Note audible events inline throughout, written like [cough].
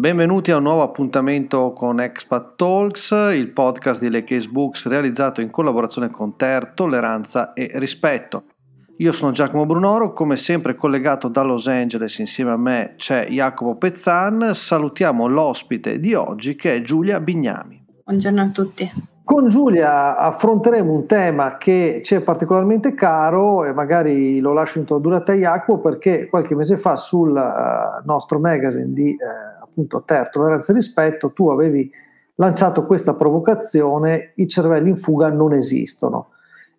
Benvenuti a un nuovo appuntamento con Expat Talks, il podcast di Le Case Books realizzato in collaborazione con Ter, Tolleranza e Rispetto. Io sono Giacomo Brunoro, come sempre collegato da Los Angeles insieme a me c'è Jacopo Pezzan. Salutiamo l'ospite di oggi che è Giulia Bignami. Buongiorno a tutti. Con Giulia affronteremo un tema che ci è particolarmente caro e magari lo lascio introdurre a te Jacopo perché qualche mese fa sul uh, nostro magazine di uh, appunto Ter, Tolleranza e Rispetto tu avevi lanciato questa provocazione i cervelli in fuga non esistono.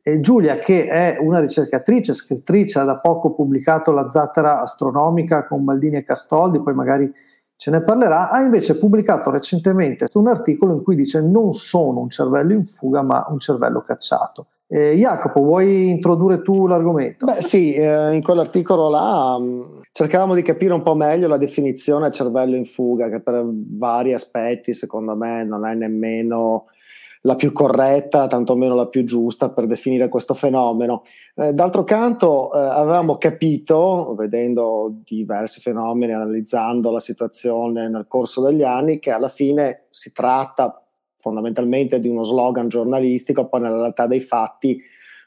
E Giulia che è una ricercatrice, scrittrice, ha da poco pubblicato La zattera astronomica con Baldini e Castoldi, poi magari ce ne parlerà, ha invece pubblicato recentemente un articolo in cui dice non sono un cervello in fuga ma un cervello cacciato. Eh, Jacopo, vuoi introdurre tu l'argomento? Beh sì, eh, in quell'articolo là mm, cercavamo di capire un po' meglio la definizione cervello in fuga, che per vari aspetti secondo me non è nemmeno la più corretta, tantomeno la più giusta per definire questo fenomeno. Eh, d'altro canto eh, avevamo capito, vedendo diversi fenomeni, analizzando la situazione nel corso degli anni, che alla fine si tratta fondamentalmente di uno slogan giornalistico, poi nella realtà dei fatti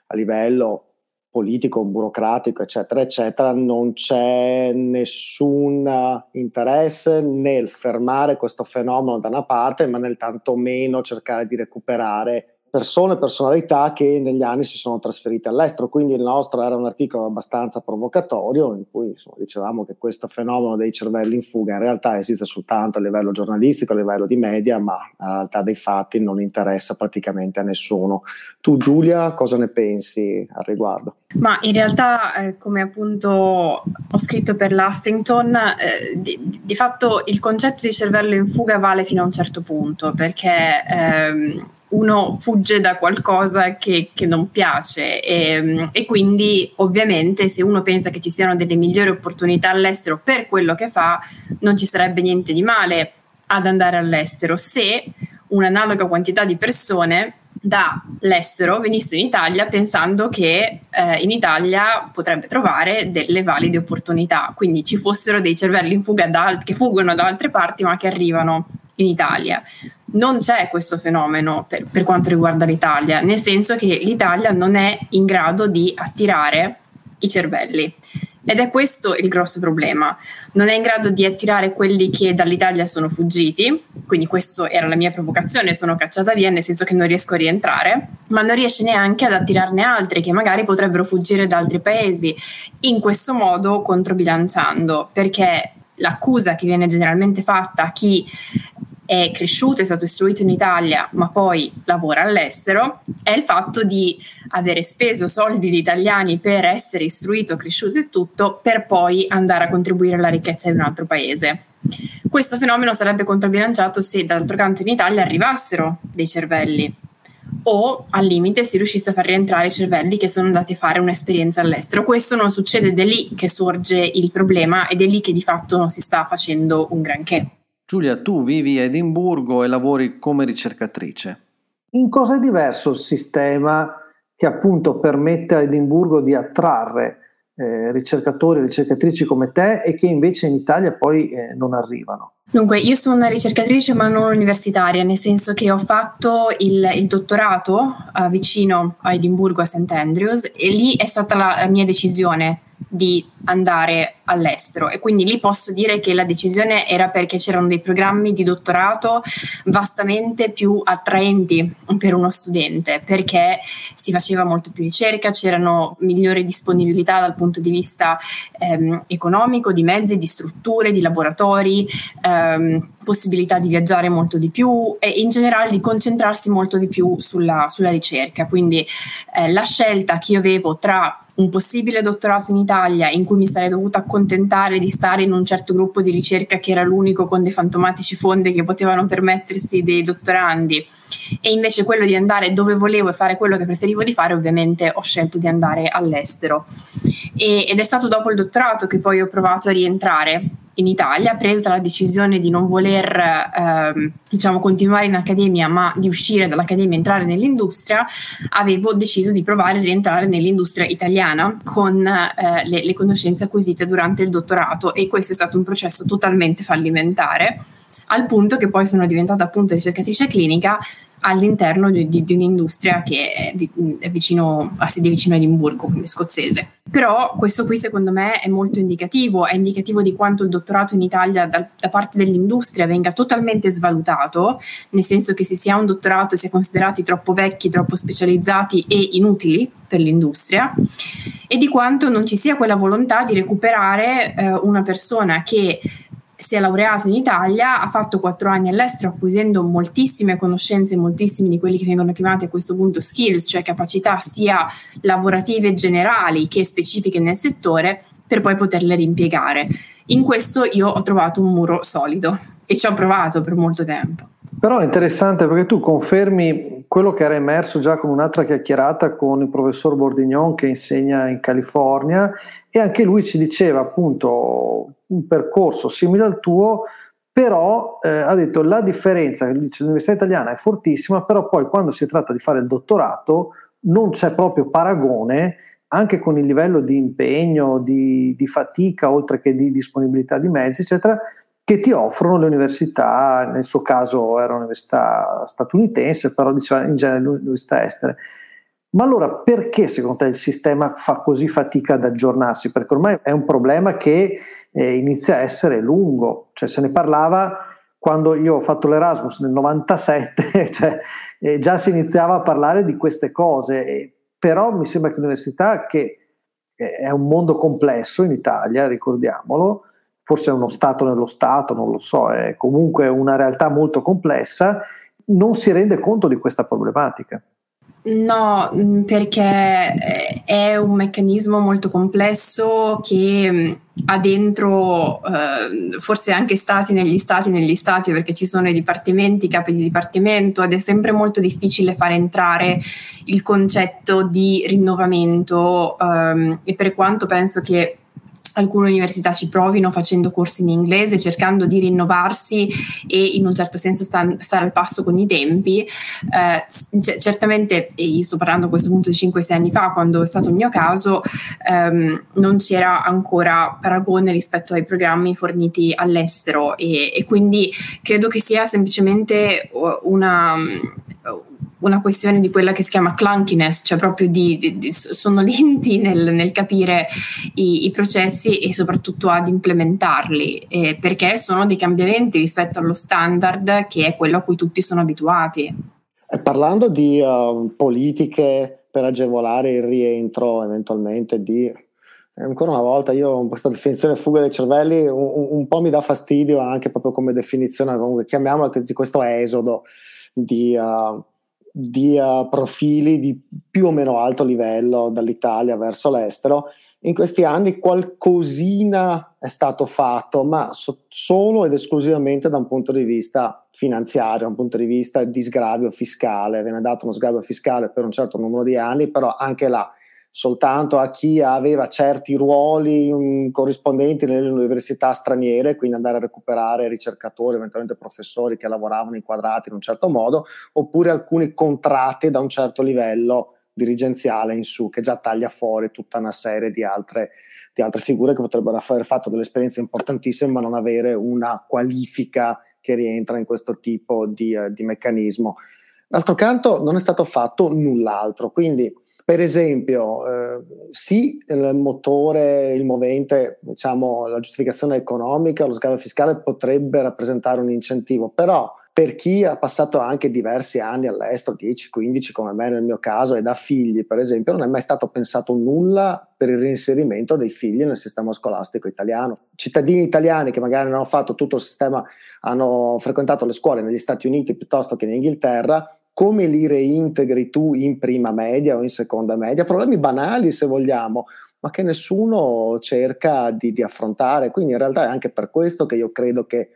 a livello politico, burocratico, eccetera, eccetera, non c'è nessun interesse nel fermare questo fenomeno da una parte, ma nel tanto meno cercare di recuperare persone, personalità che negli anni si sono trasferite all'estero. Quindi il nostro era un articolo abbastanza provocatorio in cui insomma, dicevamo che questo fenomeno dei cervelli in fuga in realtà esiste soltanto a livello giornalistico, a livello di media, ma in realtà dei fatti non interessa praticamente a nessuno. Tu Giulia, cosa ne pensi al riguardo? Ma in realtà, eh, come appunto ho scritto per l'Huffington, eh, di, di, fatto il concetto di cervello in fuga vale fino a un certo punto, perché ehm, uno fugge da qualcosa che, che non piace. E, e, quindi ovviamente se uno pensa che ci siano delle migliori opportunità all'estero per quello che fa, non ci sarebbe niente di male ad andare all'estero. Se un'analoga quantità di persone dall'estero venisse in Italia pensando che eh, in Italia potrebbe trovare delle valide opportunità, quindi ci fossero dei cervelli in fuga da, che fuggono da altre parti ma che arrivano in Italia. Non c'è questo fenomeno per, per quanto riguarda l'Italia, nel senso che l'Italia non è in grado di attirare i cervelli. Ed è questo il grosso problema. Non è in grado di attirare quelli che dall'Italia sono fuggiti, quindi questa era la mia provocazione, sono cacciata via nel senso che non riesco a rientrare, ma non riesce neanche ad attirarne altri che magari potrebbero fuggire da altri paesi, in questo modo controbilanciando, perché l'accusa che viene generalmente fatta a chi è cresciuto, è stato istruito in Italia, ma poi lavora all'estero, è il fatto di avere speso soldi di italiani per essere istruito, cresciuto e tutto, per poi andare a contribuire alla ricchezza di un altro paese. Questo fenomeno sarebbe controbilanciato se dall'altro canto in Italia arrivassero dei cervelli o al limite si riuscisse a far rientrare i cervelli che sono andati a fare un'esperienza all'estero. Questo non succede ed è lì che sorge il problema ed è lì che di fatto non si sta facendo un granché. Giulia, tu vivi a Edimburgo e lavori come ricercatrice. In cosa è diverso il sistema che appunto permette a Edimburgo di attrarre eh, ricercatori e ricercatrici come te e che invece in Italia poi eh, non arrivano? Dunque, io sono una ricercatrice ma non universitaria, nel senso che ho fatto il, il dottorato uh, vicino a Edimburgo, a St. Andrews, e lì è stata la, la mia decisione di andare all'estero e quindi lì posso dire che la decisione era perché c'erano dei programmi di dottorato vastamente più attraenti per uno studente perché si faceva molto più ricerca, c'erano migliori disponibilità dal punto di vista ehm, economico, di mezzi, di strutture, di laboratori, ehm, possibilità di viaggiare molto di più e in generale di concentrarsi molto di più sulla, sulla ricerca. Quindi eh, la scelta che io avevo tra un possibile dottorato in Italia in cui mi sarei dovuta accontentare di stare in un certo gruppo di ricerca che era l'unico con dei fantomatici fondi che potevano permettersi dei dottorandi e invece quello di andare dove volevo e fare quello che preferivo di fare ovviamente ho scelto di andare all'estero. E, ed è stato dopo il dottorato che poi ho provato a rientrare in Italia, presa la decisione di non voler eh, diciamo, continuare in accademia, ma di uscire dall'accademia e entrare nell'industria, avevo deciso di provare a rientrare nell'industria italiana con eh, le, le conoscenze acquisite durante il dottorato e questo è stato un processo totalmente fallimentare al punto che poi sono diventata appunto ricercatrice clinica all'interno di, di, di un'industria che è, di, è vicino, a sede vicino a Edimburgo, quindi scozzese. Però questo qui secondo me è molto indicativo, è indicativo di quanto il dottorato in Italia da, da parte dell'industria venga totalmente svalutato, nel senso che se si ha un dottorato si è considerati troppo vecchi, troppo specializzati e inutili per l'industria e di quanto non ci sia quella volontà di recuperare eh, una persona che si è laureato in Italia, ha fatto quattro anni all'estero acquisendo moltissime conoscenze, moltissimi di quelli che vengono chiamati a questo punto skills, cioè capacità sia lavorative generali che specifiche nel settore, per poi poterle rimpiegare. In questo io ho trovato un muro solido e ci ho provato per molto tempo. Però è interessante perché tu confermi quello che era emerso già con un'altra chiacchierata con il professor Bordignon che insegna in California e anche lui ci diceva appunto un percorso simile al tuo, però eh, ha detto la differenza, l'università italiana è fortissima, però poi quando si tratta di fare il dottorato non c'è proprio paragone anche con il livello di impegno, di, di fatica, oltre che di disponibilità di mezzi, eccetera, che ti offrono le università, nel suo caso era un'università statunitense, però diceva in genere l'università estere. Ma allora perché secondo te il sistema fa così fatica ad aggiornarsi? Perché ormai è un problema che eh, inizia a essere lungo, cioè se ne parlava quando io ho fatto l'Erasmus nel 97, [laughs] cioè, eh, già si iniziava a parlare di queste cose, eh, però mi sembra che l'università, che è un mondo complesso in Italia, ricordiamolo, forse è uno Stato nello Stato, non lo so, è comunque una realtà molto complessa, non si rende conto di questa problematica. No, mm, perché eh, è un meccanismo molto complesso che mm, ha dentro eh, forse anche stati negli stati negli stati perché ci sono i dipartimenti, i capi di dipartimento ed è sempre molto difficile fare entrare il concetto di rinnovamento ehm, e per quanto penso che alcune università ci provino facendo corsi in inglese, cercando di rinnovarsi e in un certo senso sta, stare al passo con i tempi. Eh, c- certamente, e io sto parlando a questo punto di 5-6 anni fa, quando è stato il mio caso, ehm, non c'era ancora paragone rispetto ai programmi forniti all'estero e, e quindi credo che sia semplicemente una una questione di quella che si chiama clunkiness, cioè proprio di, di, di sono lenti nel, nel capire i, i, processi e soprattutto ad implementarli, eh, perché sono dei cambiamenti rispetto allo standard che è quello a cui tutti sono abituati. E parlando di uh, politiche per agevolare il rientro eventualmente di ancora una volta io questa definizione fuga dei cervelli un, un, po' mi dà fastidio anche proprio come definizione comunque chiamiamola di questo esodo di, uh, di uh, profili di più o meno alto livello dall'Italia verso l'estero. In questi anni qualcosina è stato fatto, ma so- solo ed esclusivamente da un punto di vista finanziario, da un punto di vista di sgravio fiscale. Viene dato uno sgravio fiscale per un certo numero di anni, però anche là soltanto a chi aveva certi ruoli um, corrispondenti nelle università straniere, quindi andare a recuperare ricercatori, eventualmente professori che lavoravano inquadrati in un certo modo, oppure alcuni contratti da un certo livello dirigenziale in su, che già taglia fuori tutta una serie di altre, di altre figure che potrebbero aver fatto delle esperienze importantissime, ma non avere una qualifica che rientra in questo tipo di, uh, di meccanismo. D'altro canto non è stato fatto null'altro, quindi per esempio, eh, sì, il motore, il movente, diciamo, la giustificazione economica, lo scambio fiscale potrebbe rappresentare un incentivo, però per chi ha passato anche diversi anni all'estero, 10-15 come me nel mio caso, ed ha figli, per esempio, non è mai stato pensato nulla per il reinserimento dei figli nel sistema scolastico italiano. Cittadini italiani che magari non hanno fatto tutto il sistema, hanno frequentato le scuole negli Stati Uniti piuttosto che in Inghilterra, come li reintegri tu in prima media o in seconda media? Problemi banali se vogliamo, ma che nessuno cerca di, di affrontare. Quindi in realtà è anche per questo che io credo che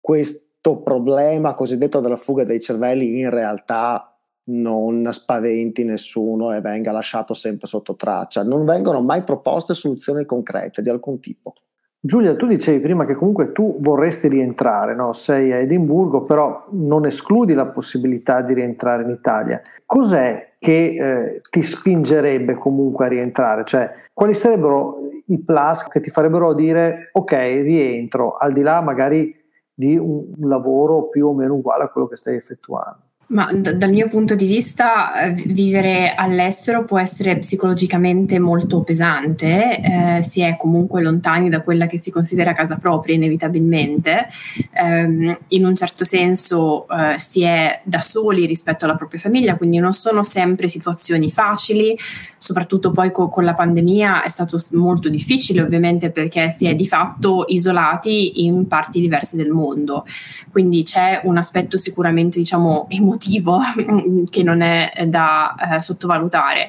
questo problema cosiddetto della fuga dei cervelli in realtà non spaventi nessuno e venga lasciato sempre sotto traccia. Non vengono mai proposte soluzioni concrete di alcun tipo. Giulia, tu dicevi prima che comunque tu vorresti rientrare, no? sei a Edimburgo, però non escludi la possibilità di rientrare in Italia. Cos'è che eh, ti spingerebbe comunque a rientrare? Cioè, quali sarebbero i plus che ti farebbero dire ok, rientro, al di là magari di un lavoro più o meno uguale a quello che stai effettuando. Ma d- dal mio punto di vista eh, vivere all'estero può essere psicologicamente molto pesante, eh, si è comunque lontani da quella che si considera casa propria inevitabilmente, eh, in un certo senso eh, si è da soli rispetto alla propria famiglia, quindi non sono sempre situazioni facili, soprattutto poi co- con la pandemia è stato molto difficile ovviamente perché si è di fatto isolati in parti diverse del mondo, quindi c'è un aspetto sicuramente diciamo emotivo motivo [laughs] che non è da eh, sottovalutare.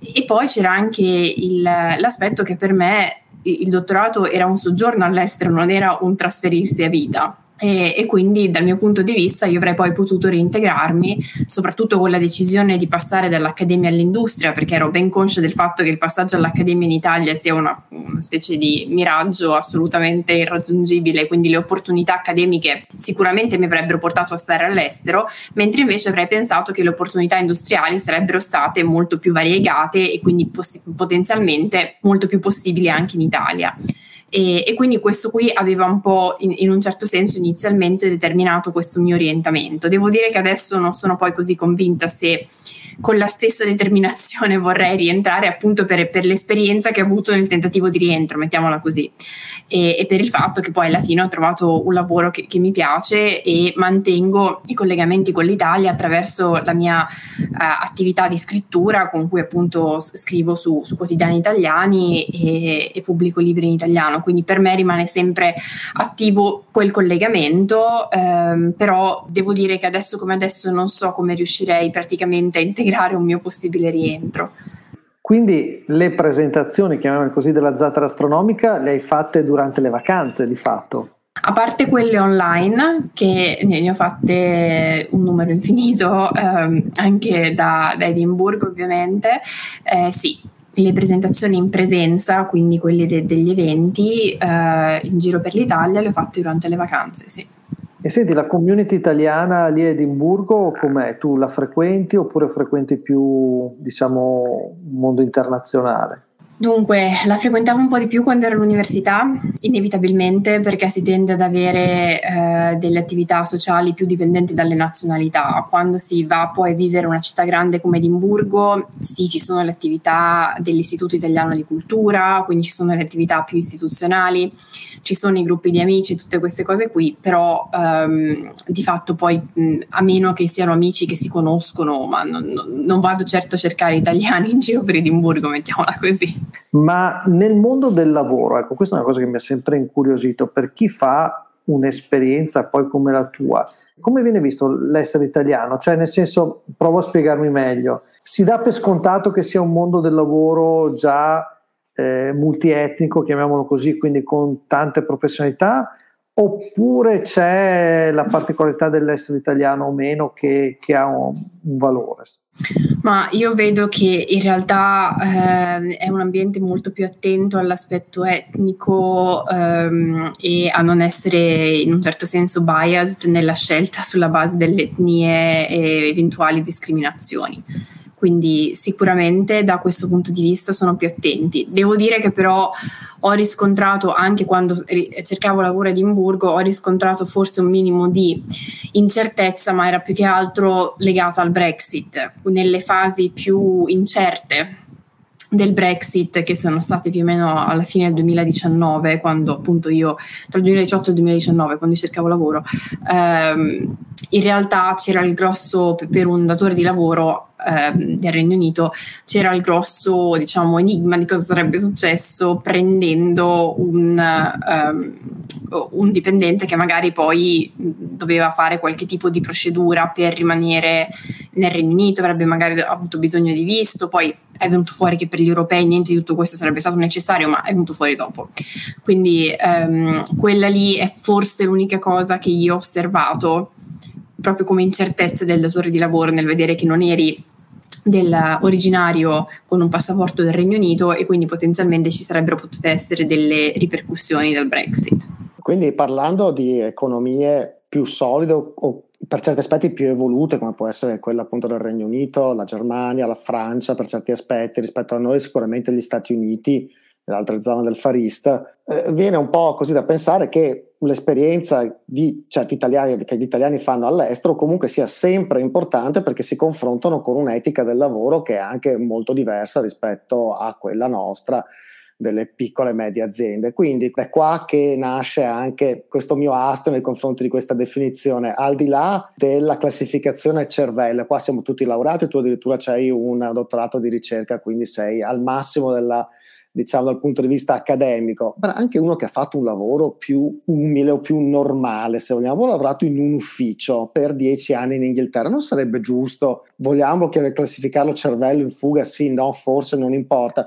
E poi c'era anche il, l'aspetto che per me il dottorato era un soggiorno all'estero, non era un trasferirsi a vita. E, e, quindi dal mio punto di vista io avrei poi potuto reintegrarmi, soprattutto con la decisione di passare dall'accademia all'industria, perché ero ben conscia del fatto che il passaggio all'accademia in Italia sia una, una specie di miraggio assolutamente irraggiungibile, quindi le opportunità accademiche sicuramente mi avrebbero portato a stare all'estero, mentre invece avrei pensato che le opportunità industriali sarebbero state molto più variegate e quindi poss- potenzialmente molto più possibili anche in Italia. E, e, quindi questo qui aveva un po' in, in, un certo senso inizialmente determinato questo mio orientamento. Devo dire che adesso non sono poi così convinta se con la stessa determinazione vorrei rientrare appunto per, per l'esperienza che ho avuto nel tentativo di rientro, mettiamola così, e, e, per il fatto che poi alla fine ho trovato un lavoro che, che, mi piace e mantengo i collegamenti con l'Italia attraverso la mia uh, attività di scrittura con cui appunto scrivo su, su quotidiani italiani e, e, pubblico libri in italiano, quindi per me rimane sempre attivo quel collegamento, ehm, però devo dire che adesso come adesso non so come riuscirei praticamente a integrare un mio possibile rientro. Quindi le presentazioni, chiamiamole così, della zattera astronomica le hai fatte durante le vacanze di fatto? A parte quelle online, che ne ho fatte un numero infinito, ehm, anche da, da, Edimburgo ovviamente, eh, sì, le presentazioni in presenza, quindi quelle de- degli eventi eh, in giro per l'Italia, le ho fatte durante le vacanze, sì. E senti, la community italiana lì a Edimburgo com'è? Tu la frequenti oppure frequenti più, diciamo, un mondo internazionale? Dunque, la frequentavo un po' di più quando ero all'università, inevitabilmente perché si tende ad avere eh, delle attività sociali più dipendenti dalle nazionalità. Quando si va poi a vivere una città grande come Edimburgo, sì, ci sono le attività dell'Istituto Italiano di Cultura, quindi ci sono le attività più istituzionali, ci sono i gruppi di amici, tutte queste cose qui, però ehm, di fatto poi mh, a meno che siano amici che si conoscono, ma non, non vado certo a cercare italiani in giro per Edimburgo, mettiamola così. Ma nel mondo del lavoro, ecco, questa è una cosa che mi ha sempre incuriosito, per chi fa un'esperienza poi come la tua, come viene visto l'essere italiano? Cioè, nel senso, provo a spiegarmi meglio. Si dà per scontato che sia un mondo del lavoro già eh, multietnico, chiamiamolo così, quindi con tante professionalità, oppure c'è la particolarità dell'essere italiano o meno che, che ha un, un, valore? Ma io vedo che in realtà eh, è un ambiente molto più attento all'aspetto etnico ehm, e a non essere in un certo senso biased nella scelta sulla base delle etnie e eventuali discriminazioni quindi sicuramente da questo punto di vista sono più attenti. Devo dire che però ho riscontrato anche quando cercavo lavoro a Edimburgo, ho riscontrato forse un minimo di incertezza, ma era più che altro legata al Brexit, nelle fasi più incerte del Brexit che sono state più o meno alla fine del 2019 quando appunto io tra il 2018 e il 2019 quando cercavo lavoro ehm, in realtà c'era il grosso per un datore di lavoro eh, del Regno Unito c'era il grosso diciamo, enigma di cosa sarebbe successo prendendo un, um, un, dipendente che magari poi doveva fare qualche tipo di procedura per rimanere nel Regno Unito, avrebbe magari avuto bisogno di visto, poi è venuto fuori che per gli europei niente di tutto questo sarebbe stato necessario, ma è venuto fuori dopo. Quindi um, quella lì è forse l'unica cosa che io ho osservato proprio come incertezza del datore di lavoro nel vedere che non eri dell'originario con un passaporto del Regno Unito e quindi potenzialmente ci sarebbero potute essere delle ripercussioni del Brexit. Quindi parlando di economie più solide o per certi aspetti più evolute come può essere quella appunto del Regno Unito, la Germania, la Francia per certi aspetti rispetto a noi sicuramente gli Stati Uniti in altre zone del Far East, eh, viene un po' così da pensare che l'esperienza di certi italiani che gli italiani fanno all'estero comunque sia sempre importante perché si confrontano con un'etica del lavoro che è anche molto diversa rispetto a quella nostra delle piccole e medie aziende. Quindi è qua che nasce anche questo mio astro nei confronti di questa definizione, al di là della classificazione cervello. Qua siamo tutti laureati, tu addirittura hai un dottorato di ricerca, quindi sei al massimo della diciamo dal punto di vista accademico, ma anche uno che ha fatto un lavoro più umile o più normale, se vogliamo, ha lavorato in un ufficio per dieci anni in Inghilterra, non sarebbe giusto, vogliamo che classificarlo cervello in fuga, sì, no, forse non importa,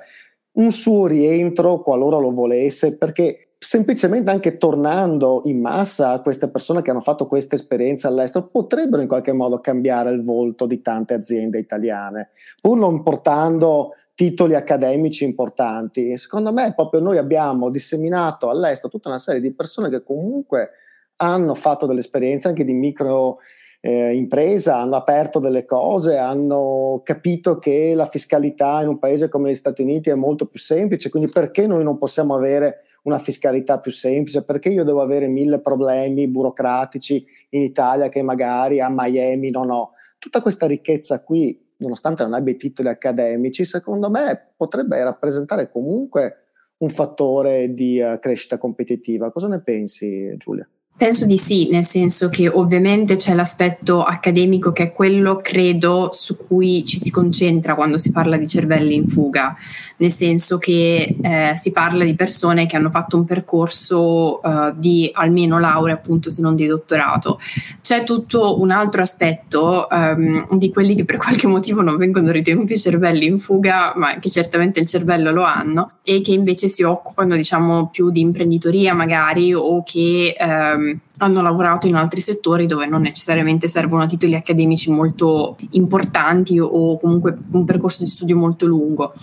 un suo rientro qualora lo volesse, perché semplicemente anche tornando in massa queste persone che hanno fatto questa esperienza all'estero potrebbero in qualche modo cambiare il volto di tante aziende italiane, pur non portando titoli accademici importanti. Secondo me proprio noi abbiamo disseminato all'estero tutta una serie di persone che comunque hanno fatto delle esperienze anche di micro eh, impresa, hanno aperto delle cose, hanno capito che la fiscalità in un paese come gli Stati Uniti è molto più semplice, quindi perché noi non possiamo avere una fiscalità più semplice? Perché io devo avere mille problemi burocratici in Italia che magari a Miami non ho? Tutta questa ricchezza qui, nonostante non abbia i titoli accademici, secondo me potrebbe rappresentare comunque un fattore di uh, crescita competitiva. Cosa ne pensi, Giulia? Penso di sì, nel senso che ovviamente c'è l'aspetto accademico che è quello, credo, su cui ci si concentra quando si parla di cervelli in fuga, nel senso che eh, si parla di persone che hanno fatto un percorso eh, di almeno laurea, appunto, se non di dottorato. C'è tutto un altro aspetto ehm, di quelli che per qualche motivo non vengono ritenuti cervelli in fuga, ma che certamente il cervello lo hanno, e che invece si occupano, diciamo, più di imprenditoria magari o che... Ehm, um, hanno lavorato in altri settori dove non necessariamente servono titoli accademici molto importanti o comunque un percorso di studio molto lungo.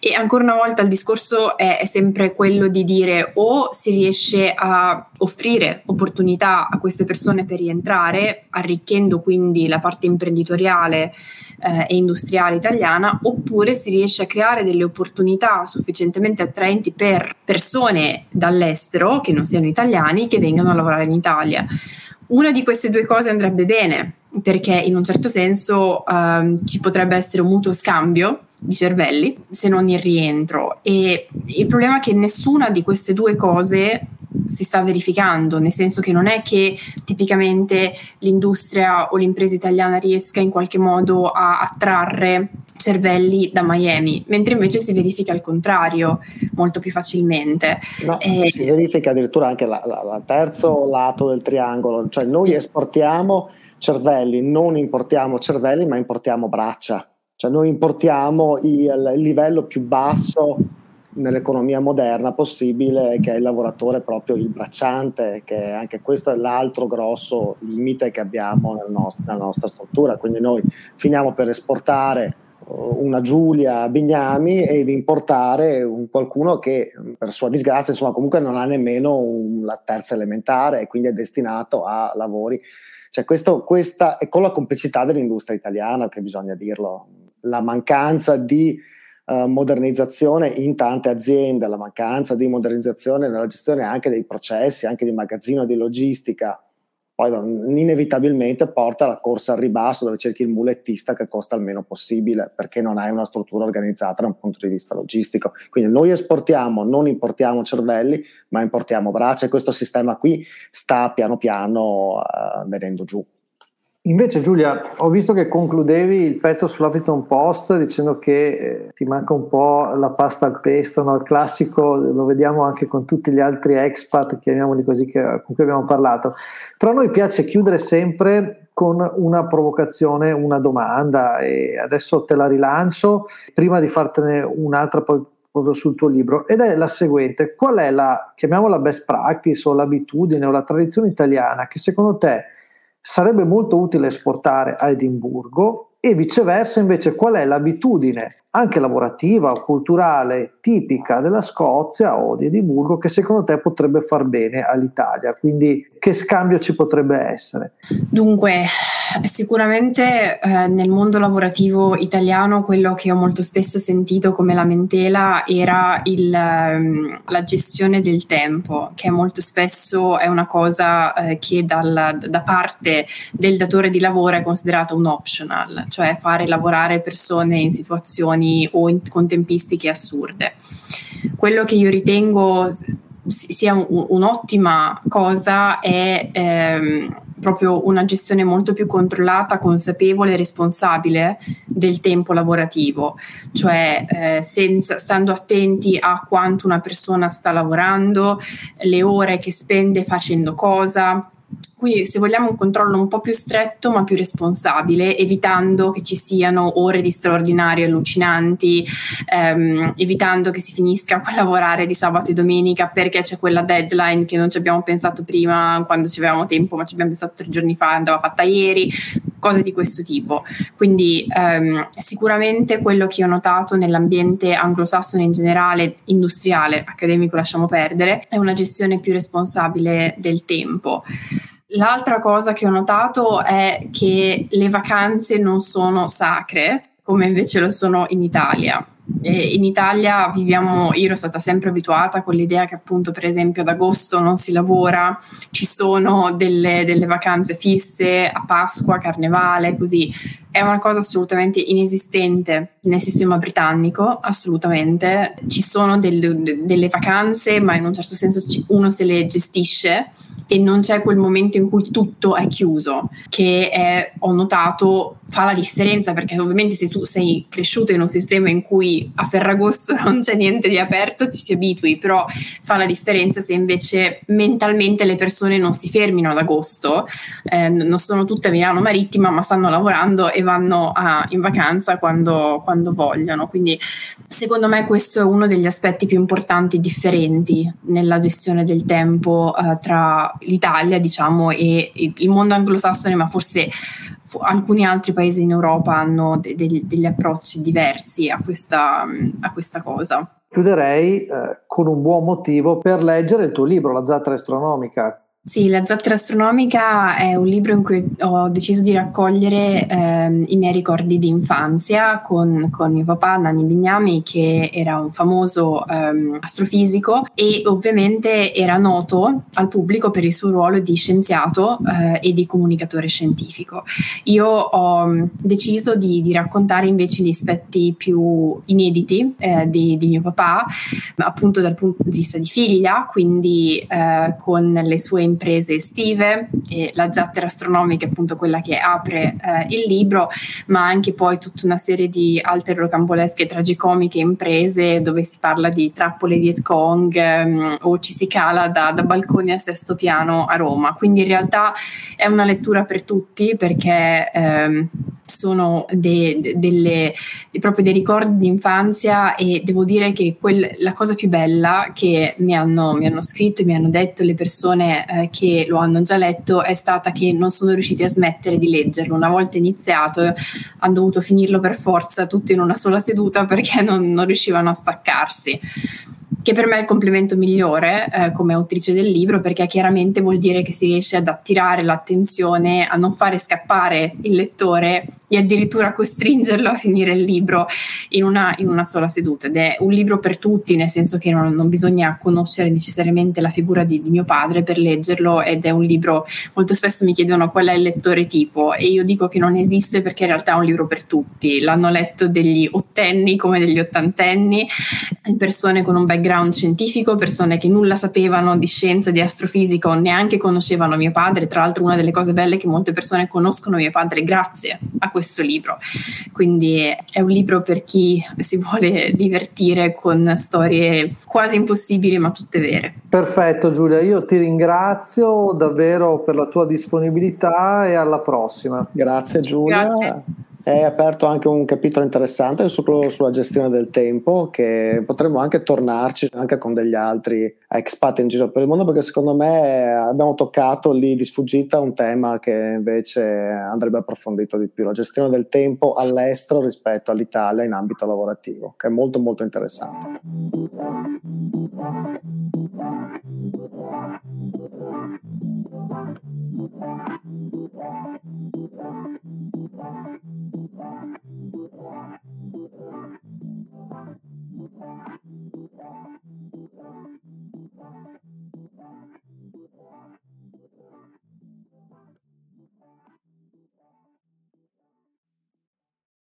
E ancora una volta il discorso è, è sempre quello di dire o si riesce a offrire opportunità a queste persone per rientrare, arricchendo quindi la parte imprenditoriale eh, e industriale italiana, oppure si riesce a creare delle opportunità sufficientemente attraenti per persone dall'estero, che non siano italiani, che vengano a lavorare in Italia. Una di queste due cose andrebbe bene, perché in un certo senso ehm, ci potrebbe essere un mutuo scambio di cervelli, se non il rientro. E il problema è che nessuna di queste due cose si sta verificando, nel senso che non è che tipicamente l'industria o l'impresa italiana riesca in qualche modo a attrarre cervelli da Miami, mentre invece si verifica il contrario molto più facilmente. No, eh, si verifica addirittura anche il terzo lato del triangolo, cioè noi sì. esportiamo cervelli, non importiamo cervelli, ma importiamo braccia. Cioè noi importiamo il, il livello più basso nell'economia moderna possibile, che è il lavoratore proprio il bracciante, che anche questo è l'altro grosso limite che abbiamo nel nostro, nella nostra struttura. Quindi noi finiamo per esportare uh, una Giulia Bignami ed importare un qualcuno che per sua disgrazia insomma comunque non ha nemmeno un, la terza elementare e quindi è destinato a lavori cioè questo, questa è con la complicità dell'industria italiana che bisogna dirlo la mancanza di uh, modernizzazione in tante aziende, la mancanza di modernizzazione nella gestione anche dei processi, anche di magazzino di logistica, poi inevitabilmente porta alla corsa al ribasso dove cerchi il mulettista che costa il meno possibile perché non hai una struttura organizzata da un punto di vista logistico. Quindi noi esportiamo, non importiamo cervelli, ma importiamo braccia e questo sistema qui sta piano piano uh, venendo giù. Invece Giulia, ho visto che concludevi il pezzo sull'Huffington Post dicendo che eh, ti manca un po' la pasta al pesto, no? il classico, lo vediamo anche con tutti gli altri expat, chiamiamoli così, che, con cui abbiamo parlato. Però a noi piace chiudere sempre con una provocazione, una domanda e adesso te la rilancio, prima di fartene un'altra poi proprio sul tuo libro, ed è la seguente, qual è la, chiamiamola best practice o l'abitudine o la tradizione italiana che secondo te sarebbe molto utile esportare a Edimburgo e viceversa invece qual è l'abitudine anche lavorativa o culturale tipica della Scozia o di Edimburgo che secondo te potrebbe far bene all'Italia? Quindi che scambio ci potrebbe essere? Dunque, Sicuramente eh, nel mondo lavorativo italiano quello che ho molto spesso sentito come lamentela era il, um, la gestione del tempo, che molto spesso è una cosa eh, che dal, da parte del datore di lavoro è considerata un optional, cioè fare lavorare persone in situazioni o in, con tempistiche assurde. Quello che io ritengo sia un, un'ottima cosa è ehm, proprio una gestione molto più controllata, consapevole e responsabile del tempo lavorativo, cioè eh, senza, stando attenti a quanto una persona sta lavorando, le ore che spende facendo cosa quindi se vogliamo un controllo un po' più stretto ma più responsabile, evitando che ci siano ore di straordinario allucinanti, ehm, evitando che si finisca a lavorare di sabato e domenica perché c'è quella deadline che non ci abbiamo pensato prima quando ci avevamo tempo, ma ci abbiamo pensato tre giorni fa, andava fatta ieri, cose di questo tipo. Quindi ehm, sicuramente quello che ho notato nell'ambiente anglosassone in generale, industriale, accademico lasciamo perdere, è una gestione più responsabile del tempo. L'altra cosa che ho notato è che le vacanze non sono sacre, come invece lo sono in Italia. E in Italia viviamo, io ero stata sempre abituata con l'idea che appunto per esempio ad agosto non si lavora, ci sono delle, delle vacanze fisse a Pasqua, Carnevale, così. È una cosa assolutamente inesistente nel sistema britannico, assolutamente. Ci sono delle, delle vacanze, ma in un certo senso uno se le gestisce e non c'è quel momento in cui tutto è chiuso, che è, ho notato fa la differenza perché ovviamente se tu sei cresciuto in un sistema in cui a Ferragosto [laughs] non c'è niente di aperto ci si abitui, però fa la differenza se invece mentalmente le persone non si fermino ad agosto, eh, non sono tutte a Milano Marittima ma stanno lavorando e vanno a, in vacanza quando, quando vogliono, quindi Secondo me questo è uno degli aspetti più importanti differenti nella gestione del tempo eh, tra l'Italia, diciamo, e il mondo anglosassone, ma forse alcuni altri paesi in Europa hanno de- de- degli approcci diversi a questa, a questa cosa. Chiuderei eh, con un buon motivo per leggere il tuo libro, La zattera astronomica, sì, La zattera astronomica è un libro in cui ho deciso di raccogliere ehm, i miei ricordi di infanzia con, con, mio papà Nanni Bignami che era un famoso ehm, astrofisico e ovviamente era noto al pubblico per il suo ruolo di scienziato eh, e di comunicatore scientifico. Io ho mm, deciso di, di, raccontare invece gli aspetti più inediti eh, di, di, mio papà, appunto dal punto di vista di figlia, quindi eh, con le sue imprese estive, la zattera astronomica è appunto quella che apre eh, il libro, ma anche poi tutta una serie di altre rocambolesche tragicomiche imprese dove si parla di trappole Viet Cong ehm, o ci si cala da, da, balconi a sesto piano a Roma. Quindi in realtà è una lettura per tutti perché ehm, sono de, delle, proprio dei ricordi di infanzia e devo dire che quel, la cosa più bella che mi hanno, mi hanno scritto e mi hanno detto le persone eh, che lo hanno già letto è stata che non sono riusciti a smettere di leggerlo. Una volta iniziato hanno dovuto finirlo per forza tutti in una sola seduta perché [laughs] non, non riuscivano a staccarsi che per me è il complimento migliore eh, come autrice del libro perché chiaramente vuol dire che si riesce ad attirare l'attenzione, a non fare scappare il lettore e addirittura costringerlo a finire il libro in una, in una sola seduta. Ed è un libro per tutti nel senso che non, non bisogna conoscere necessariamente la figura di, di, mio padre per leggerlo ed è un libro, molto spesso mi chiedono qual è il lettore tipo e io dico che non esiste perché in realtà è un libro per tutti, l'hanno letto degli ottenni come degli ottantenni, persone con un background background scientifico, persone che nulla sapevano di scienza, di astrofisica o neanche conoscevano mio padre. Tra l'altro una delle cose belle è che molte persone conoscono mio padre grazie a questo libro. Quindi è un libro per chi si vuole divertire con storie quasi impossibili ma tutte vere. Perfetto Giulia, io ti ringrazio davvero per la tua disponibilità e alla prossima. Grazie Giulia. Grazie è aperto anche un capitolo interessante proprio sulla gestione del tempo che potremmo anche tornarci anche con degli altri expat in giro per il mondo perché secondo me abbiamo toccato lì di sfuggita un tema che invece andrebbe approfondito di più, la gestione del tempo all'estero rispetto all'Italia in ambito lavorativo, che è molto molto interessante. Thank you. Thank you.